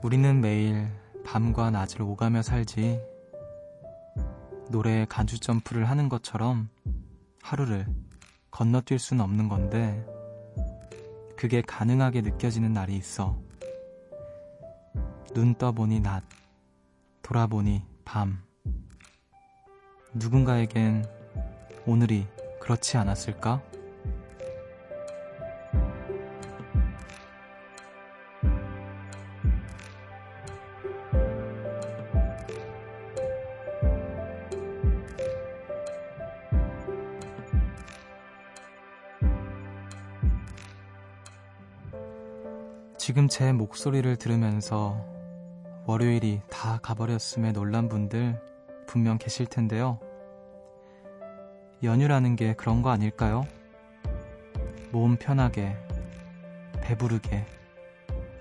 우리는 매일 밤과 낮을 오가며 살지. 노래에 간주 점프를 하는 것처럼 하루를 건너뛸 수는 없는 건데, 그게 가능하게 느껴지는 날이 있어. 눈 떠보니 낮, 돌아보니 밤. 누군가에겐 오늘이 그렇지 않았을까? 지금 제 목소리를 들으면서 월요일이 다 가버렸음에 놀란 분들 분명 계실 텐데요. 연휴라는 게 그런 거 아닐까요? 몸 편하게, 배부르게,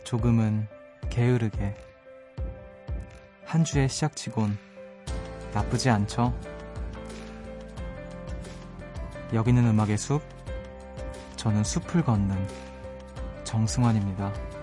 조금은 게으르게. 한 주의 시작치곤 나쁘지 않죠? 여기는 음악의 숲, 저는 숲을 걷는 정승환입니다.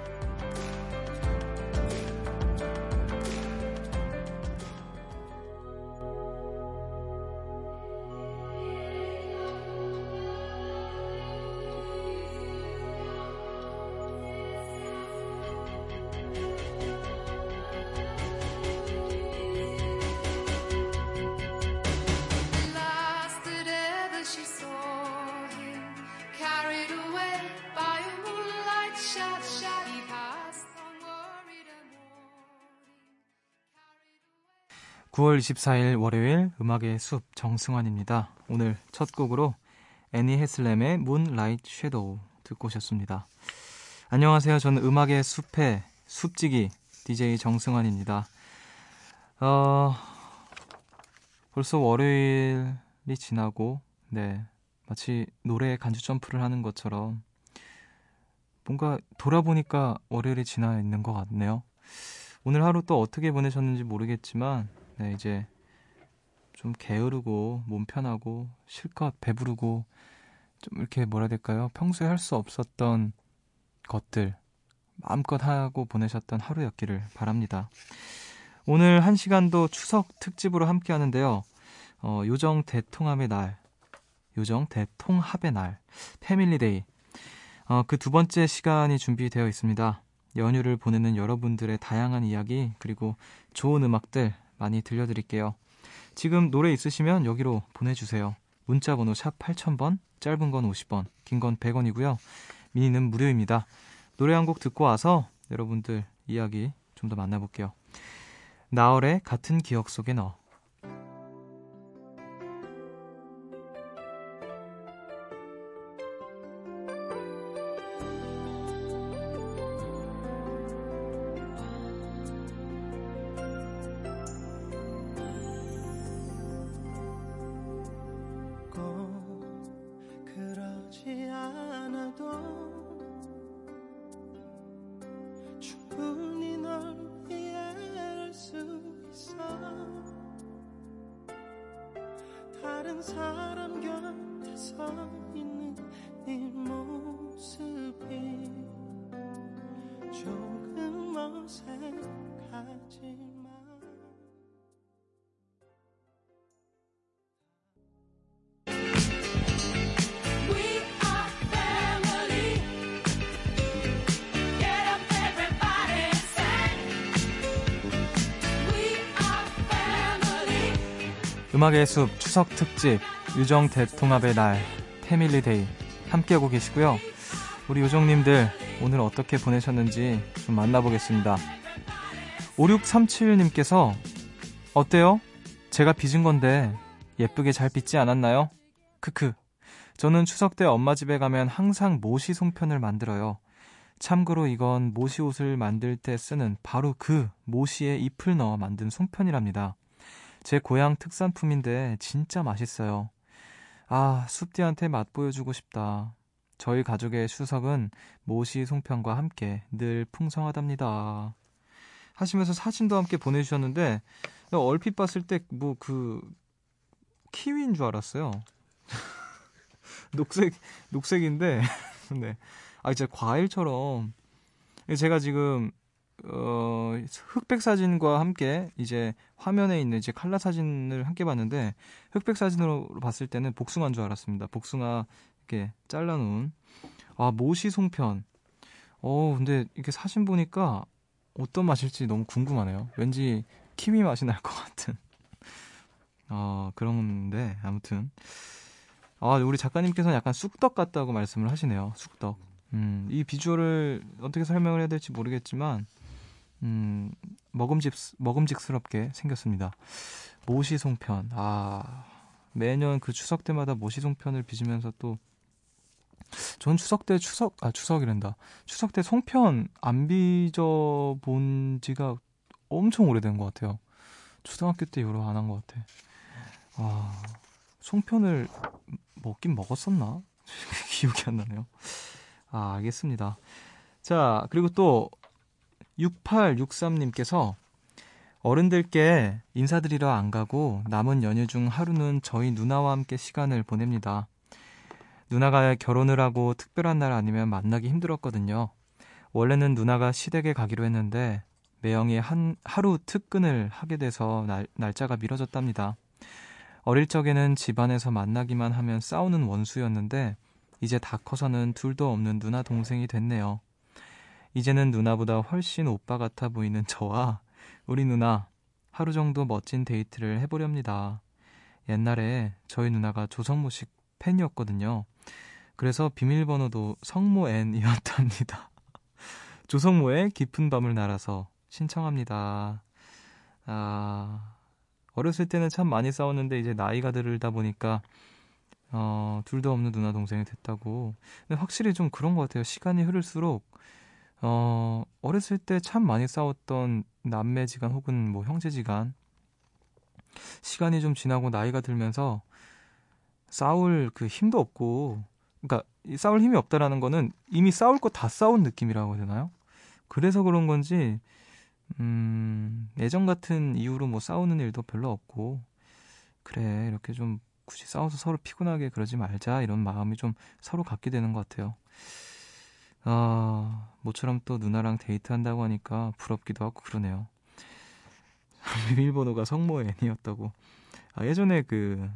9월 24일 월요일 음악의 숲 정승환입니다. 오늘 첫 곡으로 애니 헤슬램의 문라이트 섀도우 듣고 오셨습니다. 안녕하세요. 저는 음악의 숲의 숲지기 DJ 정승환입니다. 어, 벌써 월요일이 지나고 네 마치 노래에 간주 점프를 하는 것처럼 뭔가 돌아보니까 월요일이 지나 있는 것 같네요. 오늘 하루 또 어떻게 보내셨는지 모르겠지만 네, 이제 좀 게으르고 몸 편하고 실컷 배부르고 좀 이렇게 뭐라 될까요? 평소에 할 수 없었던 것들 마음껏 하고 보내셨던 하루였기를 바랍니다. 오늘 한 시간도 추석 특집으로 함께 하는데요. 어, 요정 대통합의 날, 요정 대통합의 날, Family Day. 어, 그 두 번째 시간이 준비되어 있습니다. 연휴를 보내는 여러분들의 다양한 이야기, 그리고 좋은 음악들 많이 들려드릴게요. 지금 노래 있으시면 여기로 보내주세요. 문자 번호 샵 8000번, 짧은 건 50원, 긴 건 100원이고요. 미니는 무료입니다. 노래 한 곡 듣고 와서 여러분들 이야기 좀 더 만나볼게요. 나얼의 같은 기억 속에 너. 사람 곁에 서 있는 음악의 숲 추석 특집 요정 대통합의 날 Family Day 함께하고 계시고요. 우리 요정님들 오늘 어떻게 보내셨는지 좀 만나보겠습니다. 5637님께서 어때요? 제가 빚은 건데 예쁘게 잘 빚지 않았나요? 크크. 저는 추석 때 엄마 집에 가면 항상 모시 송편을 만들어요. 참고로 이건 모시 옷을 만들 때 쓰는 바로 그 모시에 잎을 넣어 만든 송편이랍니다. 제 고향 특산품인데 진짜 맛있어요. 아, 숲디한테 맛 보여주고 싶다. 저희 가족의 추석은 모시 송편과 함께 늘 풍성하답니다. 하시면서 사진도 함께 보내주셨는데 얼핏 봤을 때 뭐 그 키위인 줄 알았어요. 녹색 녹색인데 네. 아 진짜 과일처럼 제가 지금 어, 흑백 사진과 함께 이제 화면에 있는 이제 칼라 사진을 함께 봤는데 흑백 사진으로 봤을 때는 복숭아인 줄 알았습니다. 복숭아 이렇게 잘라놓은 아 모시 송편. 어 근데 이렇게 사진 보니까 어떤 맛일지 너무 궁금하네요. 왠지 키위 맛이 날 것 같은. 어 그런데 아무튼 아 우리 작가님께서는 약간 쑥떡 같다고 말씀을 하시네요. 쑥떡. 음, 이 비주얼을 어떻게 설명을 해야 될지 모르겠지만, 음, 먹음직, 먹음직스럽게 생겼습니다. 모시송편. 아, 매년 그 추석 때마다 모시송편을 빚으면서 또, 전 추석 때 추석, 아, 추석이란다. 추석 때 송편 안 빚어 본 지가 엄청 오래된 것 같아요. 초등학교 때 이후로 안 한 것 같아. 아, 송편을 먹긴 먹었었나? 기억이 안 나네요. 아, 알겠습니다. 자, 그리고 또 6863님께서 어른들께 인사드리러 안 가고 남은 연휴 중 하루는 저희 누나와 함께 시간을 보냅니다. 누나가 결혼을 하고 특별한 날 아니면 만나기 힘들었거든요. 원래는 누나가 시댁에 가기로 했는데 매형이 한 하루 특근을 하게 돼서 날, 날짜가 미뤄졌답니다. 어릴 적에는 집안에서 만나기만 하면 싸우는 원수였는데 이제 다 커서는 둘도 없는 누나 동생이 됐네요. 이제는 누나보다 훨씬 오빠 같아 보이는 저와 우리 누나 하루 정도 멋진 데이트를 해보렵니다. 옛날에 저희 누나가 조성모 씨 팬이었거든요. 그래서 비밀번호도 성모 N이었답니다. 조성모의 깊은 밤을 날아서 신청합니다. 아, 어렸을 때는 참 많이 싸웠는데 이제 나이가 들다 보니까 어, 둘도 없는 누나 동생이 됐다고. 근데 확실히 좀 그런 것 같아요. 시간이 흐를수록 어, 어렸을 때 참 많이 싸웠던 남매지간 혹은 뭐 형제지간 시간이 좀 지나고 나이가 들면서 싸울 그 힘도 없고 그러니까 이 싸울 힘이 없다라는 거는 이미 싸울 거 다 싸운 느낌이라고 해야 되나요? 그래서 그런 건지 음, 예전 같은 이유로 뭐 싸우는 일도 별로 없고 그래 이렇게 좀 굳이 싸워서 서로 피곤하게 그러지 말자 이런 마음이 좀 서로 갖게 되는 것 같아요. 아, 모처럼 또 누나랑 데이트한다고 하니까 부럽기도 하고 그러네요. 비밀번호가 성모 N이었다고. 아, 예전에 그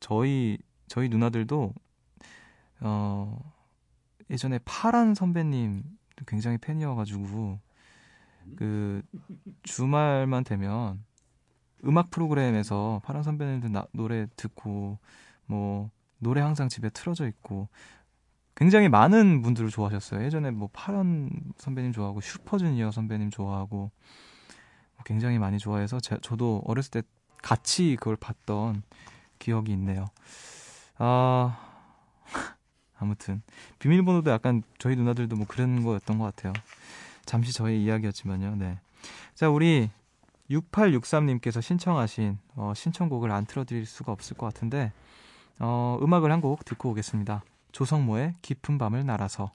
저희 저희 누나들도 어 예전에 파란 선배님 굉장히 팬이어가지고 그 주말만 되면 음악 프로그램에서 파란 선배님들 나, 노래 듣고 뭐 노래 항상 집에 틀어져 있고 굉장히 많은 분들을 좋아하셨어요. 예전에 뭐 파란 선배님 좋아하고 슈퍼주니어 선배님 좋아하고 굉장히 많이 좋아해서 제, 저도 어렸을 때 같이 그걸 봤던 기억이 있네요. 아 아무튼 비밀번호도 약간 저희 누나들도 뭐 그런 거였던 것 같아요. 잠시 저의 이야기였지만요. 네. 자 우리 6863님께서 신청하신 어, 신청곡을 안 틀어드릴 수가 없을 것 같은데 어, 음악을 한 곡 듣고 오겠습니다. 조성모의 깊은 밤을 날아서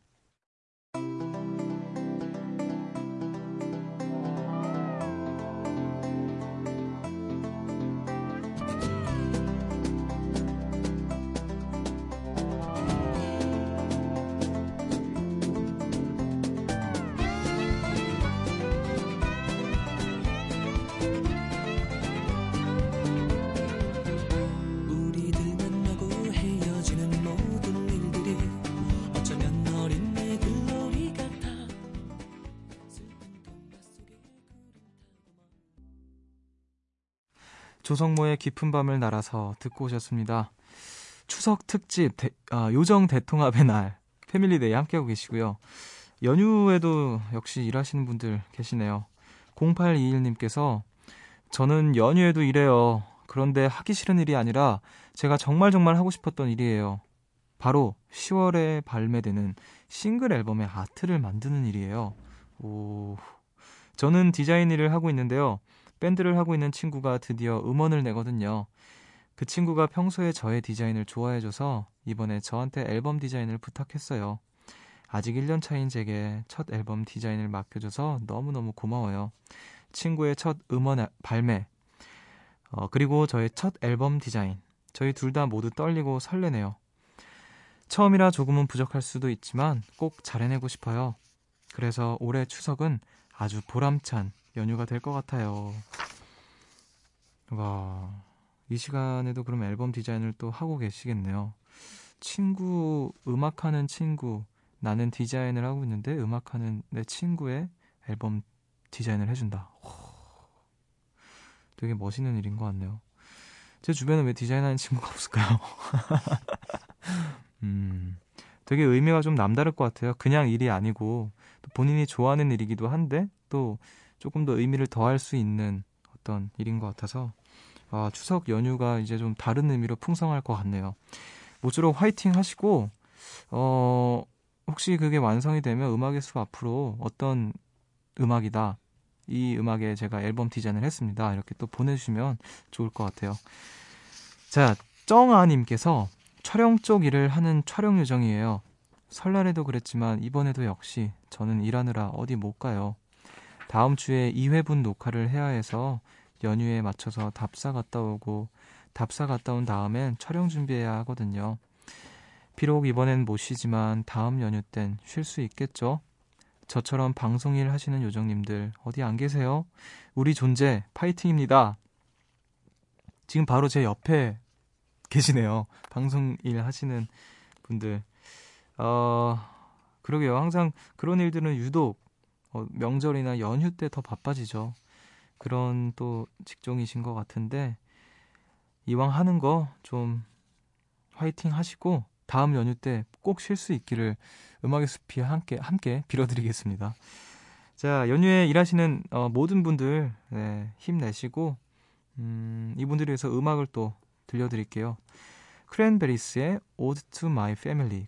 조성모의 깊은 밤을 날아서 듣고 오셨습니다. 추석 특집 대- 아, 요정 대통합의 날 Family Day 함께하고 계시고요. 연휴에도 역시 일하시는 분들 계시네요. 0821님께서 저는 연휴에도 일해요. 그런데 하기 싫은 일이 아니라 제가 정말 정말 하고 싶었던 일이에요. 바로 10월에 발매되는 싱글 앨범의 art를 만드는 일이에요. 오. 저는 디자인 일을 하고 있는데요. 밴드를 하고 있는 친구가 드디어 음원을 내거든요. 그 친구가 평소에 저의 디자인을 좋아해줘서 이번에 저한테 앨범 디자인을 부탁했어요. 아직 1년 차인 제게 첫 앨범 디자인을 맡겨줘서 너무너무 고마워요. 친구의 첫 음원 아- 발매, 어, 그리고 저의 첫 앨범 디자인. 저희 둘 다 모두 떨리고 설레네요. 처음이라 조금은 부족할 수도 있지만 꼭 잘해내고 싶어요. 그래서 올해 추석은 아주 보람찬 연휴가 될 것 같아요. 와, 이 시간에도 그럼 앨범 디자인을 또 하고 계시겠네요. 친구, 음악하는 친구, 나는 디자인을 하고 있는데 음악하는 내 친구의 앨범 디자인을 해준다. 호, 되게 멋있는 일인 것 같네요. 제 주변에 왜 디자인하는 친구가 없을까요? 음, 되게 의미가 좀 남다를 것 같아요. 그냥 일이 아니고 또 본인이 좋아하는 일이기도 한데 또 조금 더 의미를 더할 수 있는 어떤 일인 것 같아서 아, 추석 연휴가 이제 좀 다른 의미로 풍성할 것 같네요. 모쪼록 화이팅 하시고 어 혹시 그게 완성이 되면 음악의 숲 앞으로 어떤 음악이다. 이 음악에 제가 앨범 디자인을 했습니다. 이렇게 또 보내주시면 좋을 것 같아요. 자, 쩡아님께서 촬영 쪽 일을 하는 촬영 요정이에요. 설날에도 그랬지만 이번에도 역시 저는 일하느라 어디 못 가요. 다음 주에 2회분 녹화를 해야 해서 연휴에 맞춰서 답사 갔다 오고 답사 갔다 온 다음엔 촬영 준비해야 하거든요. 비록 이번엔 못 쉬지만 다음 연휴 땐 쉴 수 있겠죠? 저처럼 방송일 하시는 요정님들 어디 안 계세요? 우리 존재 파이팅입니다. 지금 바로 제 옆에 계시네요. 방송일 하시는 분들. 어, 그러게요. 항상 그런 일들은 유독 어, 명절이나 연휴 때 더 바빠지죠. 그런 또 직종이신 것 같은데 이왕 하는 거 좀 화이팅 하시고 다음 연휴 때 꼭 쉴 수 있기를 음악의 숲이 함께 함께 빌어드리겠습니다. 자 연휴에 일하시는 어, 모든 분들 네, 힘내시고 음, 이분들을 위해서 음악을 또 들려드릴게요. 크랜베리스의 Ode to My Family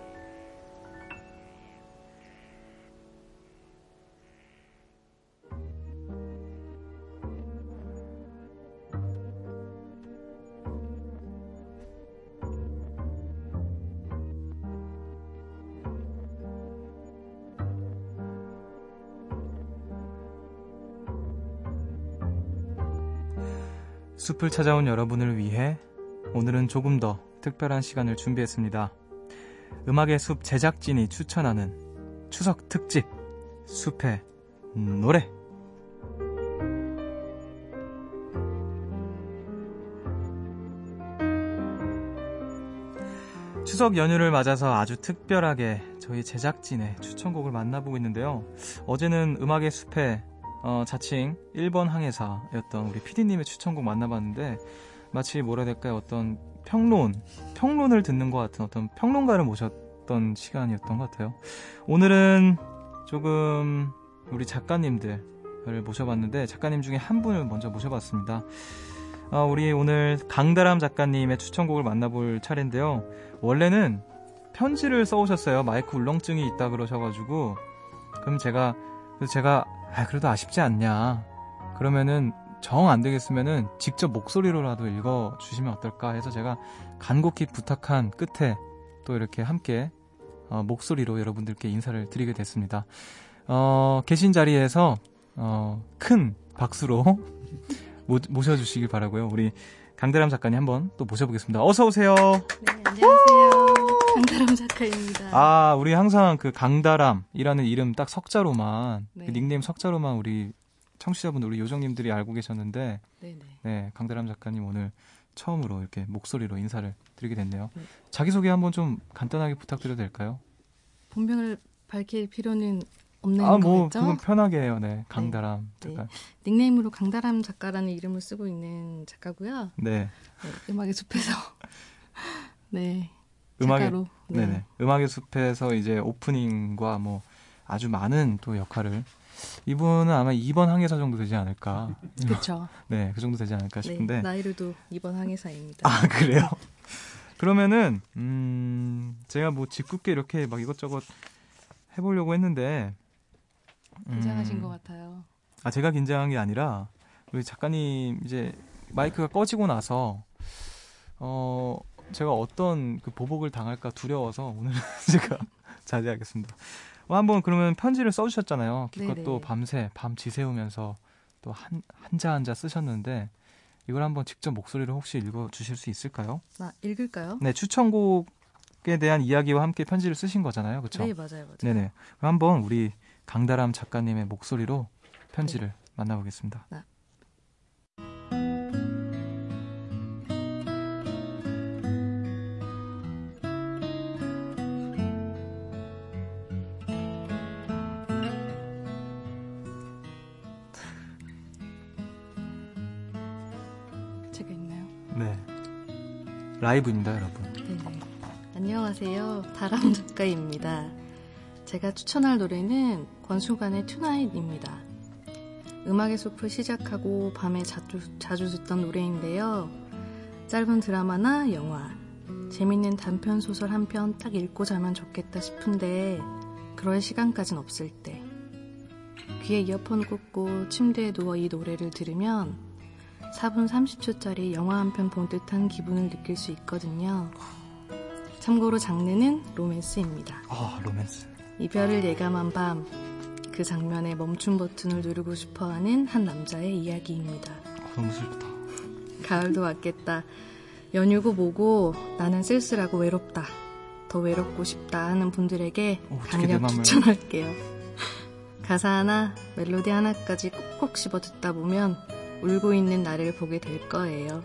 숲을 찾아온 여러분을 위해 오늘은 조금 더 특별한 시간을 준비했습니다. 음악의 숲 제작진이 추천하는 추석 특집 숲의 노래. 추석 연휴를 맞아서 아주 특별하게 저희 제작진의 추천곡을 만나보고 있는데요. 어제는 음악의 숲의 어, 자칭 1번 항해사였던 우리 PD님의 추천곡 만나봤는데 마치 뭐라 해야 될까요? 어떤 평론, 평론을 듣는 것 같은 어떤 평론가를 모셨던 시간이었던 것 같아요. 오늘은 조금 우리 작가님들을 모셔봤는데 작가님 중에 한 분을 먼저 모셔봤습니다. 어, 우리 오늘 강다람 작가님의 추천곡을 만나볼 차례인데요. 원래는 편지를 써오셨어요. 마이크 울렁증이 있다 그러셔가지고 그럼 제가 제가 아 그래도 아쉽지 않냐 그러면은 정 안 되겠으면은 직접 목소리로라도 읽어 주시면 어떨까 해서 제가 간곡히 부탁한 끝에 또 이렇게 함께 어, 목소리로 여러분들께 인사를 드리게 됐습니다. 어, 계신 자리에서 어, 큰 박수로 모, 모셔주시길 바라고요. 우리 강대람 작가님 한번 또 모셔보겠습니다. 어서 오세요. 네, 안녕하세요. 강다람 작가입니다. 아, 우리 항상 그 강다람이라는 이름 딱 석자로만, 네. 그 닉네임 석자로만 우리 청취자분들, 우리 요정님들이 알고 계셨는데, 네네. 네, 강다람 작가님 오늘 처음으로 이렇게 목소리로 인사를 드리게 됐네요. 네. 자기소개 한번 좀 간단하게 부탁드려도 될까요? 본명을 밝힐 필요는 없는 아, 뭐, 거겠죠? 그건 편하게 해요. 네. 강다람 네. 잠깐. 닉네임으로 강다람 작가라는 이름을 쓰고 있는 작가고요. 네. 네, 음악의 숲에서 네 음악의 네. 네 음악의 숲에서 이제 오프닝과 뭐 아주 많은 또 역할을 이분은 아마 2번 항해사 정도 되지 않을까. 그렇죠. 네, 그 정도 되지 않을까 네, 싶은데. 나이로도 이번 항해사입니다. 아, 그래요? 그러면은 음, 제가 뭐 짓궂게 이렇게 막 이것저것 해 보려고 했는데 음, 긴장하신 것 같아요. 아, 제가 긴장한 게 아니라 우리 작가님 이제 마이크가 꺼지고 나서 어 제가 어떤 그 보복을 당할까 두려워서 오늘 제가 자제하겠습니다. 어, 한번 그러면 편지를 써주셨잖아요. 기껏 네네. 또 밤새 밤 지새우면서 또 한 한자 한자 쓰셨는데 이걸 한번 직접 목소리로 혹시 읽어 주실 수 있을까요? 나 읽을까요? 네, 추천곡에 대한 이야기와 함께 편지를 쓰신 거잖아요. 그렇죠? 네 맞아요 맞아요. 네네. 그럼 한번 우리 강다람 작가님의 목소리로 편지를 네. 만나보겠습니다. 제 라이브입니다, 여러분. 네. 안녕하세요. 다람 작가입니다. 제가 추천할 노래는 권수관의 투나잇입니다. 음악의 숲을 시작하고 밤에 자주, 자주 듣던 노래인데요. 짧은 드라마나 영화, 재밌는 단편 소설 한 편 딱 읽고 자면 좋겠다 싶은데 그럴 시간까진 없을 때 귀에 이어폰 꽂고 침대에 누워 이 노래를 들으면 4분 30초짜리 영화 한 편 본 듯한 기분을 느낄 수 있거든요. 참고로 장르는 로맨스입니다. 아, 로맨스. 이별을 예감한 밤, 그 장면에 멈춤 버튼을 누르고 싶어 하는 한 남자의 이야기입니다. 아, 너무 슬프다. 가을도 왔겠다. 연휴고 뭐고 나는 쓸쓸하고 외롭다. 더 외롭고 싶다 하는 분들에게 어, 강력 추천할게요. 가사 하나, 멜로디 하나까지 꼭꼭 씹어 듣다 보면 울고 있는 나를 보게 될 거예요.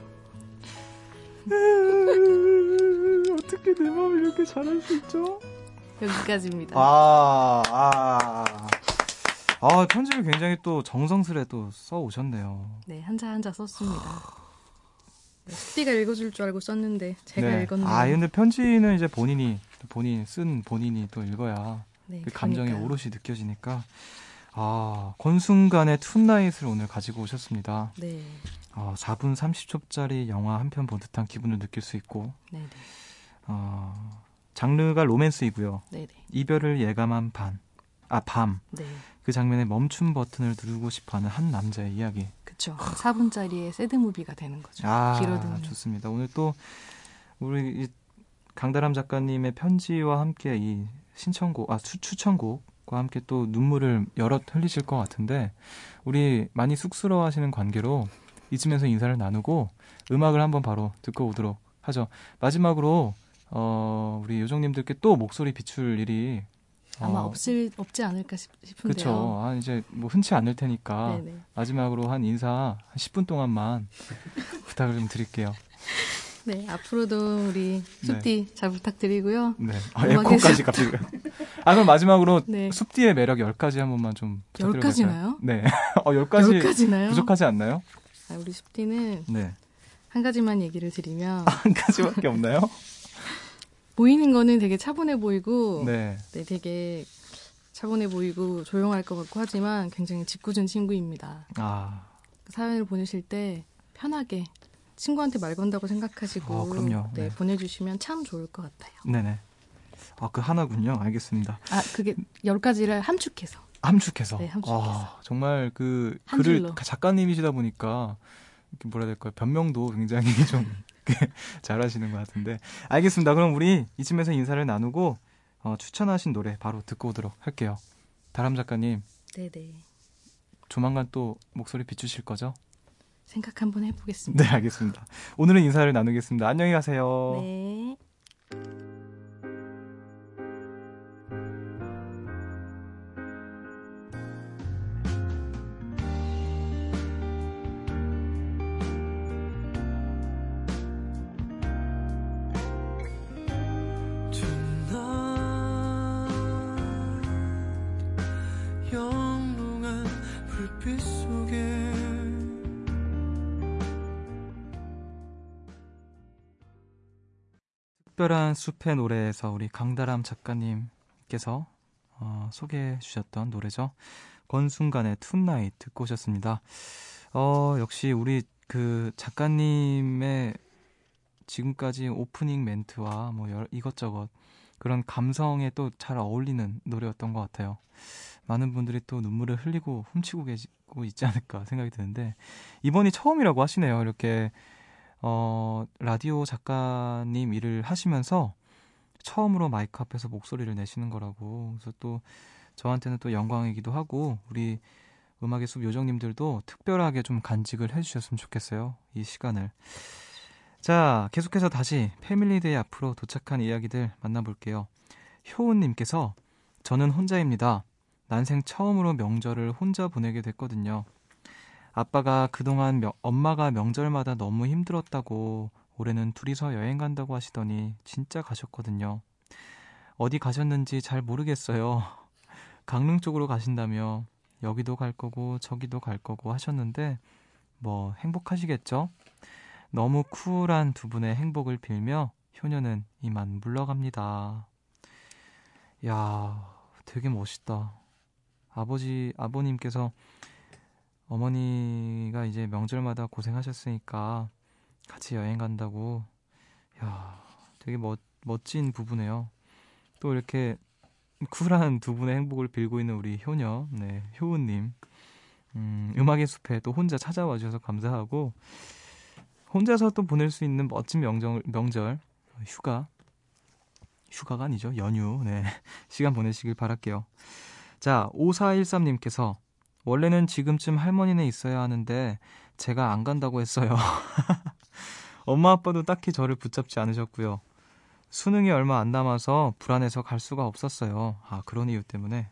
어떻게 내 마음을 이렇게 잘할 수 있죠? 여기까지입니다. 아, 아. 아, 편지를 굉장히 또 정성스레 또 써 오셨네요. 네, 한자 한자 썼습니다. 네, 스티가 읽어줄 줄 알고 썼는데 제가 읽었네요. 아, 근데 편지는 이제 본인이 본인 쓴 본인이 또 읽어야 네, 그 감정이 그러니까요. 오롯이 느껴지니까 아, 권순간의 툰나잇을 오늘 가지고 오셨습니다. 네, 아, 4분 30초짜리 영화 한 편 본 듯한 기분을 느낄 수 있고 네, 네, 어, 장르가 로맨스이고요. 네, 네, 이별을 예감한 반, 아, 밤. 네. 그 장면에 멈춤 버튼을 누르고 싶어하는 한 남자의 이야기. 그쵸. 4분짜리의 새드무비가 되는 거죠. 아, 길어듣는. 좋습니다. 오늘 또 우리 이 강다람 작가님의 편지와 함께 이 신청곡, 아 추, 추천곡 과 함께 또 눈물을 여럿 흘리실 것 같은데 우리 많이 쑥스러워하시는 관계로 이쯤에서 인사를 나누고 음악을 한번 바로 듣고 오도록 하죠. 마지막으로 어, 우리 요정님들께 또 목소리 비출 일이 아마 어, 없을 없지 않을까 싶, 싶은데요. 그렇죠. 아, 이제 뭐 흔치 않을 테니까 네네. 마지막으로 한 인사 한 10분 동안만 부탁을 좀 드릴게요. 네, 앞으로도 우리 숲디 잘 부탁드리고요. 네. 아, 에코까지 갑자기. 아, 그럼 마지막으로 네. 숲디의 매력 10가지 한 번만 좀 부탁드려도 될까요? 열가지나요? 네. 어, 10가지 여기까지나요? 부족하지 않나요? 아, 우리 숲디는 네. 한 가지만 얘기를 드리면 한 가지밖에 없나요? 보이는 거는 되게 차분해 보이고 네. 네, 되게 차분해 보이고 조용할 것 같고 하지만 굉장히 짓궂은 친구입니다. 아, 사연을 보내실 때 편하게 친구한테 말 건다고 생각하시고 어, 그럼요. 네, 네. 보내주시면 참 좋을 것 같아요. 네네. 아, 그 하나군요. 알겠습니다. 아 그게 열 가지를 함축해서 함축해서. 네, 함축해서. 아, 정말 그한 글을. 작가님이시다 보니까 이렇게 뭐라 해야 될까요? 변명도 굉장히 좀 잘하시는 것 같은데. 알겠습니다. 그럼 우리 이쯤에서 인사를 나누고 어, 추천하신 노래 바로 듣고 오도록 할게요. 다람 작가님, 네네 조만간 또 목소리 비추실 거죠? 생각 한번 해보겠습니다. 네, 알겠습니다. 오늘은 인사를 나누겠습니다. 안녕히 가세요. 네. 특별한 숲의 노래에서 우리 강다람 작가님께서 어, 소개해 주셨던 노래죠. 권순관의 Tonight 듣고 오셨습니다. 어, 역시 우리 그 작가님의 지금까지 오프닝 멘트와 뭐 여러, 이것저것 그런 감성에 또 잘 어울리는 노래였던 것 같아요. 많은 분들이 또 눈물을 흘리고 훔치고 계시고 있지 않을까 생각이 드는데 이번이 처음이라고 하시네요. 이렇게 어, 라디오 작가님 일을 하시면서 처음으로 마이크 앞에서 목소리를 내시는 거라고. 그래서 또 저한테는 또 영광이기도 하고 우리 음악의 숲 요정님들도 특별하게 좀 간직을 해주셨으면 좋겠어요. 이 시간을. 자, 계속해서 다시 Family Day 앞으로 도착한 이야기들 만나볼게요. 효은님께서 저는 혼자입니다. 난생 처음으로 명절을 혼자 보내게 됐거든요. 아빠가 그동안 명- 엄마가 명절마다 너무 힘들었다고 올해는 둘이서 여행 간다고 하시더니 진짜 가셨거든요. 어디 가셨는지 잘 모르겠어요. 강릉 쪽으로 가신다며 여기도 갈 거고 저기도 갈 거고 하셨는데 뭐 행복하시겠죠? 너무 쿨한 두 분의 행복을 빌며 효녀는 이만 물러갑니다. 야, 되게 멋있다. 아버지, 아버님께서 어머니가 이제 명절마다 고생하셨으니까 같이 여행 간다고. 야, 되게 멋, 멋진 부부네요. 또 이렇게 쿨한 두 분의 행복을 빌고 있는 우리 효녀, 네, 효우님. 음, 음악의 숲에 또 혼자 찾아와 주셔서 감사하고, 혼자서 또 보낼 수 있는 멋진 명절, 명절, 휴가, 휴가가 아니죠. 연휴, 네. 시간 보내시길 바랄게요. 자, 5413님께서 원래는 지금쯤 할머니네 있어야 하는데 제가 안 간다고 했어요. 엄마 아빠도 딱히 저를 붙잡지 않으셨고요. 수능이 얼마 안 남아서 불안해서 갈 수가 없었어요. 아, 그런 이유 때문에.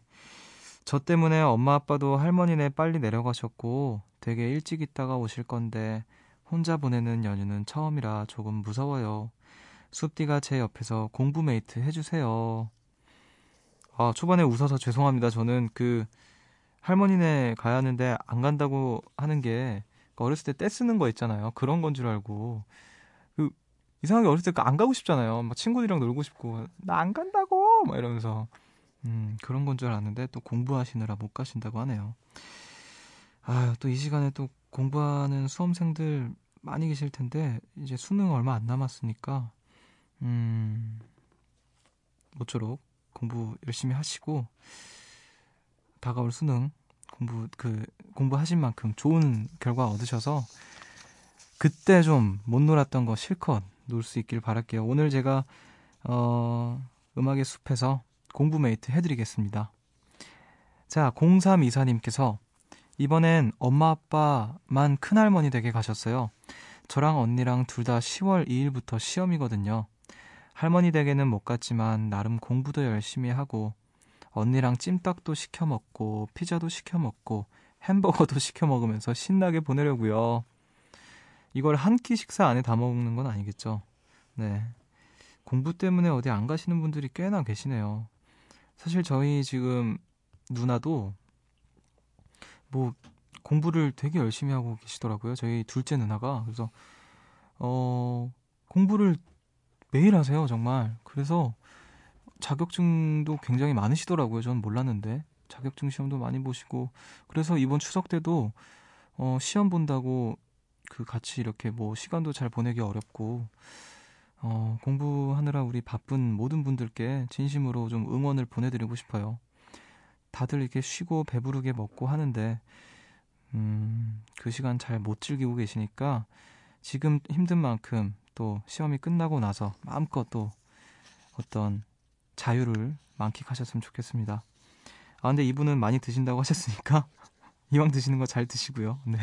저 때문에 엄마 아빠도 할머니네 빨리 내려가셨고 되게 일찍 있다가 오실 건데 혼자 보내는 연휴는 처음이라 조금 무서워요. 숲디가 제 옆에서 공부 mate 해주세요. 아, 초반에 웃어서 죄송합니다. 저는 그 할머니네 가야 하는데 안 간다고 하는 게 어렸을 때 떼 쓰는 거 있잖아요. 그런 건 줄 알고 그 이상하게 어렸을 때 안 가고 싶잖아요. 막 친구들이랑 놀고 싶고 나 안 간다고 막 이러면서 음 그런 건 줄 알았는데 또 공부하시느라 못 가신다고 하네요. 아 또 이 시간에 또 공부하는 수험생들 많이 계실 텐데 이제 수능 얼마 안 남았으니까 음 모쪼록 공부 열심히 하시고 다가올 수능 공부 그 공부하신 만큼 좋은 결과 얻으셔서 그때 좀 못 놀았던 거 실컷 놀 수 있길 바랄게요. 오늘 제가 어 음악의 숲에서 공부 mate 해드리겠습니다. 자, 0324님께서 이번엔 엄마 아빠만 큰할머니 댁에 가셨어요. 저랑 언니랑 둘 다 10월 2일부터 시험이거든요. 할머니 댁에는 못 갔지만 나름 공부도 열심히 하고 언니랑 찜닭도 시켜 먹고 피자도 시켜 먹고 햄버거도 시켜 먹으면서 신나게 보내려고요. 이걸 한 끼 식사 안에 다 먹는 건 아니겠죠. 네. 공부 때문에 어디 안 가시는 분들이 꽤나 계시네요. 사실 저희 지금 누나도 뭐 공부를 되게 열심히 하고 계시더라고요. 저희 둘째 누나가. 그래서 어 공부를 매일 하세요, 정말. 그래서 자격증도 굉장히 많으시더라고요. 저는 몰랐는데. 자격증 시험도 많이 보시고. 그래서 이번 추석 때도 어 시험 본다고 그 같이 이렇게 뭐 시간도 잘 보내기 어렵고 어 공부하느라 우리 바쁜 모든 분들께 진심으로 좀 응원을 보내드리고 싶어요. 다들 이렇게 쉬고 배부르게 먹고 하는데 음, 그 시간 잘 못 즐기고 계시니까 지금 힘든 만큼 또 시험이 끝나고 나서 마음껏 또 어떤 자유를 만끽하셨으면 좋겠습니다. 아, 근데 이분은 많이 드신다고 하셨으니까 이왕 드시는 거 잘 드시고요. 네.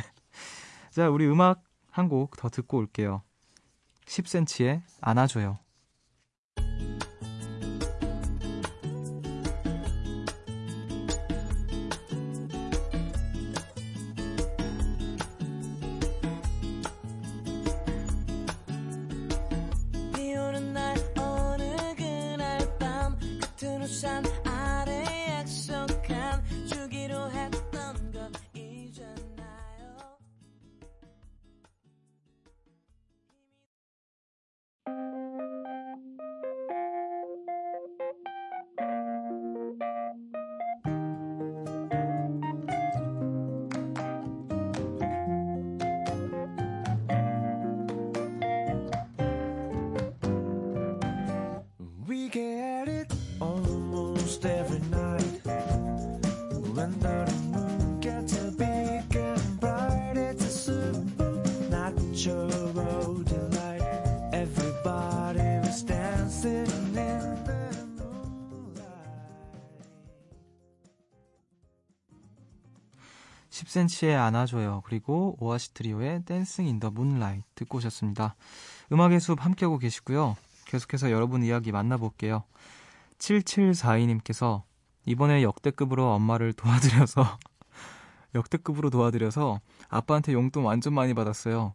자, 우리 음악 한 곡 더 듣고 올게요. 10cm의 안아줘요. Metro Road Delight. Everybody was dancing in the moonlight. 10cm의 안아줘요. 그리고 오아시 트리오의 댄싱 인 더 문라이 듣고 오셨습니다. 음악의 숲 함께하고 계시고요. 계속해서 여러분 이야기 만나볼게요. 7742님께서 이번에 역대급으로 엄마를 도와드려서 역대급으로 도와드려서 아빠한테 용돈 완전 많이 받았어요.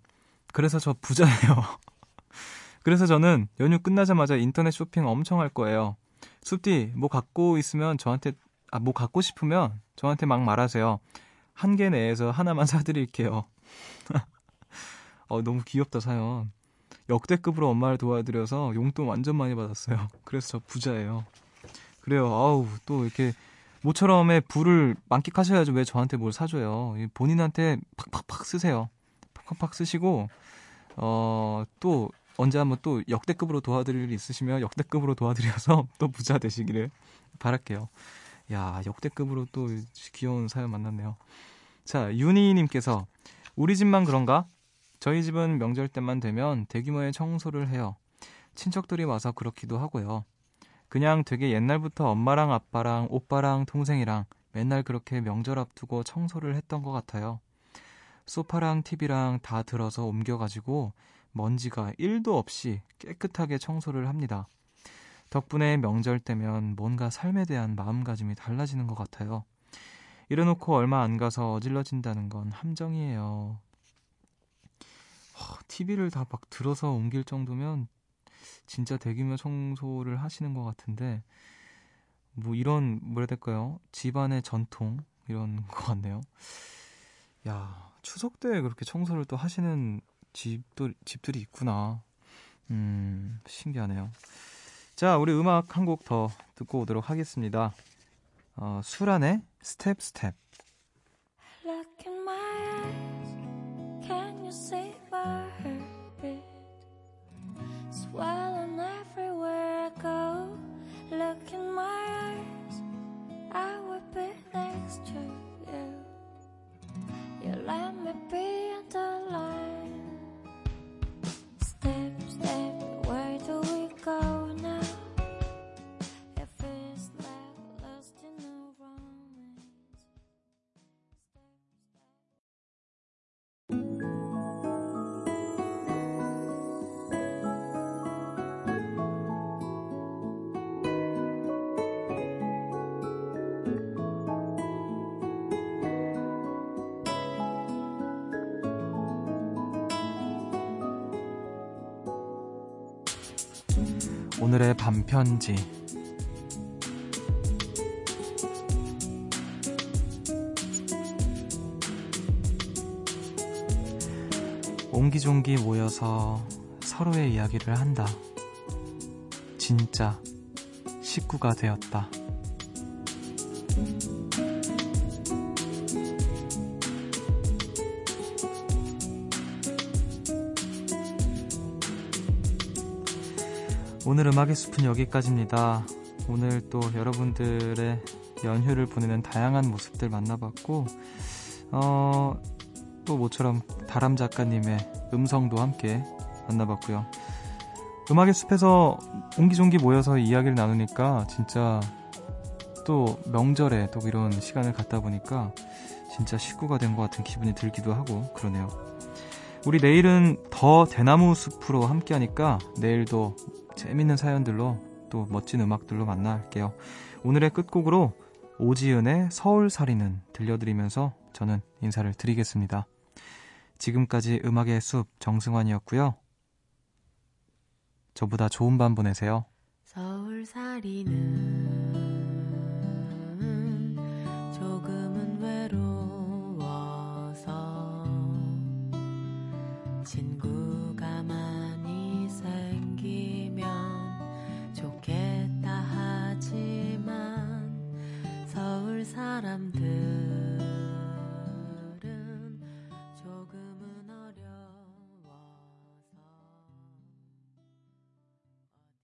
그래서 저 부자예요. 그래서 저는 연휴 끝나자마자 인터넷 쇼핑 엄청 할 거예요. 숲디 뭐 갖고 있으면 저한테 아 뭐 갖고 싶으면 저한테 막 말하세요. 한 개 내에서 하나만 사드릴게요. 어 너무 귀엽다 사연. 역대급으로 엄마를 도와드려서 용돈 완전 많이 받았어요. 그래서 저 부자예요. 그래요. 아우 또 이렇게 모처럼의 부를 만끽하셔야죠. 왜 저한테 뭘 사줘요? 이 본인한테 팍팍팍 쓰세요. 팍팍팍 쓰시고 어 또 언제 한번 또 역대급으로 도와드릴 일 있으시면 역대급으로 도와드려서 또 부자 되시기를 바랄게요. 야 역대급으로 또 귀여운 사연 만났네요. 자 윤희님께서 우리 집만 그런가? 저희 집은 명절 때만 되면 대규모의 청소를 해요. 친척들이 와서 그렇기도 하고요. 그냥 되게 옛날부터 엄마랑 아빠랑 오빠랑 동생이랑 맨날 그렇게 명절 앞두고 청소를 했던 것 같아요. 소파랑 TV랑 다 들어서 옮겨가지고 먼지가 1도 없이 깨끗하게 청소를 합니다. 덕분에 명절 때면 뭔가 삶에 대한 마음가짐이 달라지는 것 같아요. 이래놓고 얼마 안 가서 어질러진다는 건 함정이에요. TV를 다 막 들어서 옮길 정도면 진짜 대규모 청소를 하시는 것 같은데 뭐 이런 뭐라 해야 될까요? 집안의 전통 이런 것 같네요. 야 추석 때 그렇게 청소를 또 하시는 집들 집들이 있구나. 음 신기하네요. 자 우리 음악 한 곡 더 듣고 오도록 하겠습니다. 어, 수란의 Step Step. be under 오늘의 반편지. 옹기종기 모여서 서로의 이야기를 한다. 진짜 식구가 되었다. 오늘 음악의 숲은 여기까지입니다. 오늘 또 여러분들의 연휴를 보내는 다양한 모습들 만나봤고, 어, 또 모처럼 다람 작가님의 음성도 함께 만나봤고요. 음악의 숲에서 옹기종기 모여서 이야기를 나누니까 진짜 또 명절에 또 이런 시간을 갖다 보니까 진짜 식구가 된 것 같은 기분이 들기도 하고 그러네요. 우리 내일은 더 대나무 숲으로 함께 하니까 내일도 재밌는 사연들로 또 멋진 음악들로 만날게요. 오늘의 끝곡으로 오지은의 서울살이는 들려드리면서 저는 인사를 드리겠습니다. 지금까지 음악의 숲 정승환이었고요. 저보다 좋은 밤 보내세요. 서울살이는 사람들.